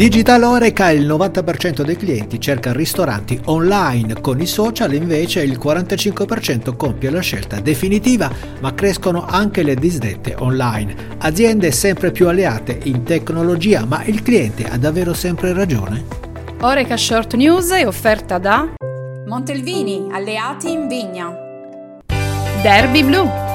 Digital Oreca il 90% dei clienti cerca ristoranti online, con i social invece il 45% compie la scelta definitiva, ma crescono anche le disdette online. Aziende sempre più alleate in tecnologia, ma il cliente ha davvero sempre ragione? Oreca Short News è offerta da Montelvini, alleati in vigna. Derby Blue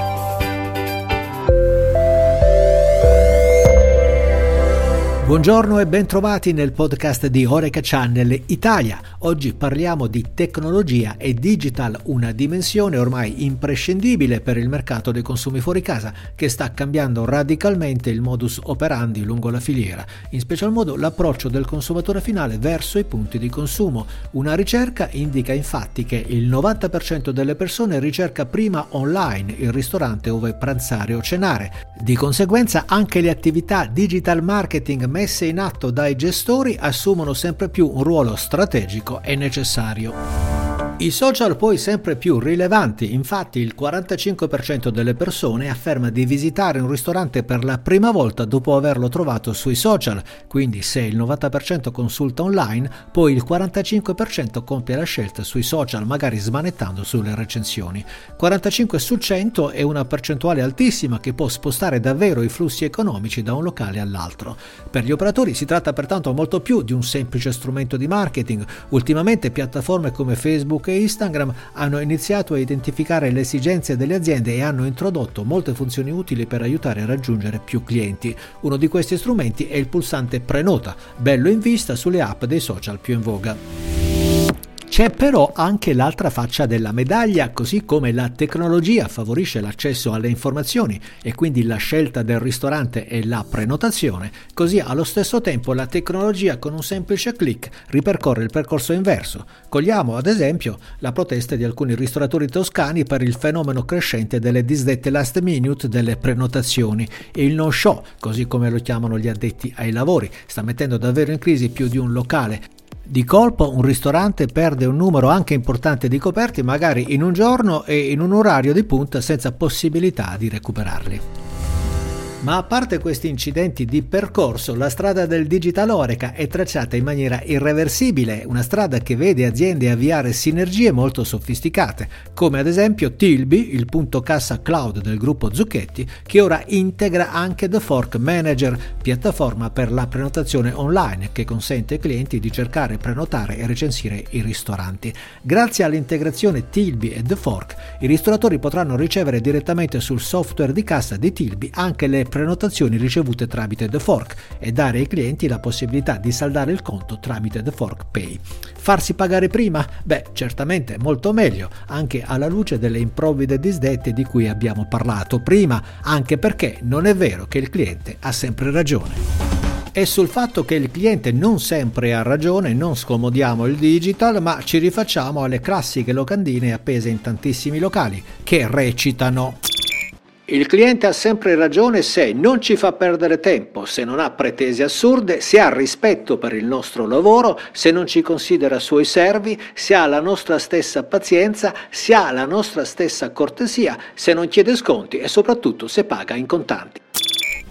Buongiorno e bentrovati nel podcast di Oreca Channel Italia. Oggi parliamo di tecnologia e digital, una dimensione ormai imprescindibile per il mercato dei consumi fuori casa che sta cambiando radicalmente il modus operandi lungo la filiera, in special modo l'approccio del consumatore finale verso i punti di consumo. Una ricerca indica infatti che il 90% delle persone ricerca prima online il ristorante dove pranzare o cenare. Di conseguenza anche le attività digital marketing messe in atto dai gestori assumono sempre più un ruolo strategico e necessario. I social poi sempre più rilevanti, infatti il 45% delle persone afferma di visitare un ristorante per la prima volta dopo averlo trovato sui social, quindi se il 90% consulta online, poi il 45% compie la scelta sui social, magari smanettando sulle recensioni. 45 su 100 è una percentuale altissima che può spostare davvero i flussi economici da un locale all'altro. Per gli operatori si tratta pertanto molto più di un semplice strumento di marketing. Ultimamente piattaforme come Facebook Facebook e Instagram hanno iniziato a identificare le esigenze delle aziende e hanno introdotto molte funzioni utili per aiutare a raggiungere più clienti. Uno di questi strumenti è il pulsante Prenota, bello in vista sulle app dei social più in voga. C'è però anche l'altra faccia della medaglia, così come la tecnologia favorisce l'accesso alle informazioni e quindi la scelta del ristorante e la prenotazione, così allo stesso tempo la tecnologia con un semplice clic ripercorre il percorso inverso. Cogliamo ad esempio la protesta di alcuni ristoratori toscani per il fenomeno crescente delle disdette last minute delle prenotazioni. E il no show, così come lo chiamano gli addetti ai lavori, sta mettendo davvero in crisi più di un locale di colpo un ristorante perde un numero anche importante di coperti, magari in un giorno e in un orario di punta senza possibilità di recuperarli. Ma a parte questi incidenti di percorso, la strada del Digital Oreca è tracciata in maniera irreversibile, una strada che vede aziende avviare sinergie molto sofisticate, come ad esempio Tilby, il punto cassa cloud del gruppo Zucchetti, che ora integra anche The Fork Manager, piattaforma per la prenotazione online che consente ai clienti di cercare, prenotare e recensire i ristoranti. Grazie all'integrazione Tilby e The Fork, i ristoratori potranno ricevere direttamente sul software di cassa di Tilby anche le prenotazioni ricevute tramite The Fork e dare ai clienti la possibilità di saldare il conto tramite The Fork Pay. Farsi pagare prima? Beh, certamente molto meglio, anche alla luce delle improvvide disdette di cui abbiamo parlato prima, anche perché non è vero che il cliente ha sempre ragione e sul fatto che il cliente non sempre ha ragione, non scomodiamo il digital, ma ci rifacciamo alle classiche locandine appese in tantissimi locali che recitano il cliente ha sempre ragione se non ci fa perdere tempo, se non ha pretese assurde, se ha rispetto per il nostro lavoro, se non ci considera suoi servi, se ha la nostra stessa pazienza, se ha la nostra stessa cortesia, se non chiede sconti e soprattutto se paga in contanti.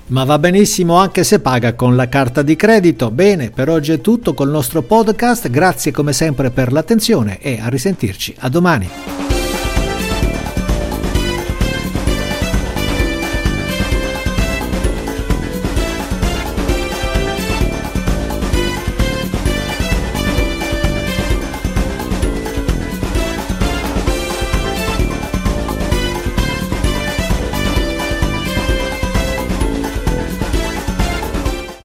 Ma va benissimo anche se paga con la carta di credito. Bene, per oggi è tutto col nostro podcast. Grazie come sempre per l'attenzione e a risentirci. A domani.